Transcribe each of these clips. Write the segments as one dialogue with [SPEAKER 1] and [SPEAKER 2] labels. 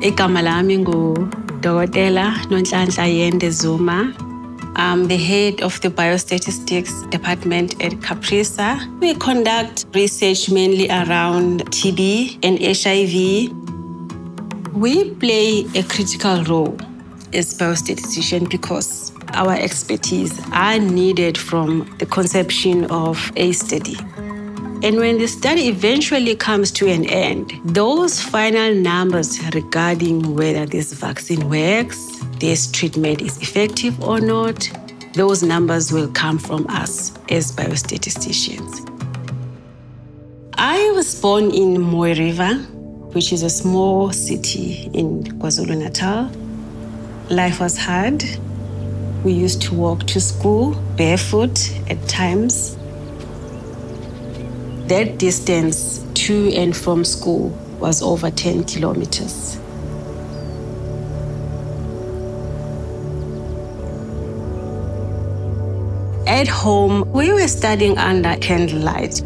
[SPEAKER 1] Igama lami nguDokotela Nonhlanhla Yende Zuma. I'm the head of the biostatistics department at CAPRISA. We conduct research mainly around TB and HIV. We play a critical role as biostatisticians because our expertise are needed from the conception of a study. And when the study eventually comes to an end, those final numbers regarding whether this vaccine works, this treatment is effective or not, those numbers will come from us as biostatisticians. I was born in Mooi River, which is a small city in KwaZulu Natal. Life was hard. We used to walk to school barefoot at times that distance to and from school was over 10 kilometers. At home, we were studying under candlelight.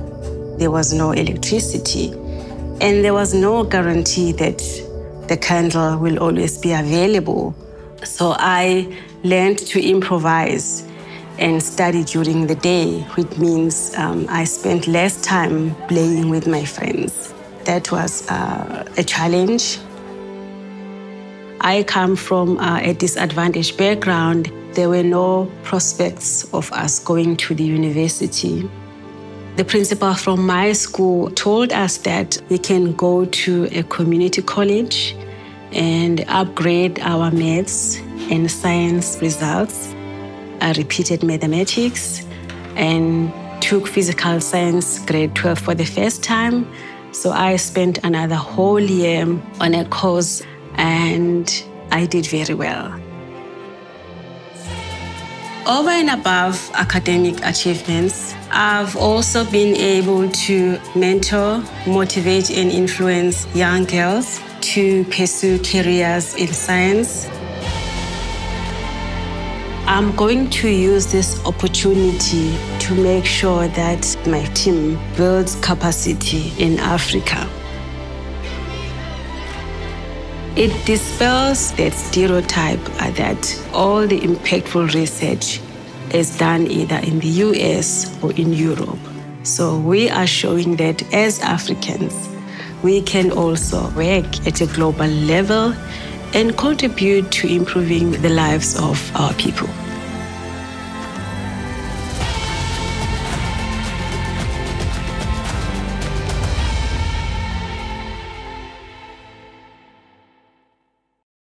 [SPEAKER 1] There was no electricity, and there was no guarantee that the candle will always be available. So I learned to improvise and study during the day, which means um, I spent less time playing with my friends. That was uh, a challenge. I come from uh, a disadvantaged background. There were no prospects of us going to the university. The principal from my school told us that we can go to a community college and upgrade our maths and science results I repeated mathematics and took physical science grade 12 for the first time. So I spent another whole year on a course and I did very well. Over and above academic achievements, I've also been able to mentor, motivate, and influence young girls to pursue careers in science I'm going to use this opportunity to make sure that my team builds capacity in Africa. It dispels that stereotype that all the impactful research is done either in the US or in Europe. So we are showing that as Africans, we can also work at a global level and contribute to improving the lives of our people.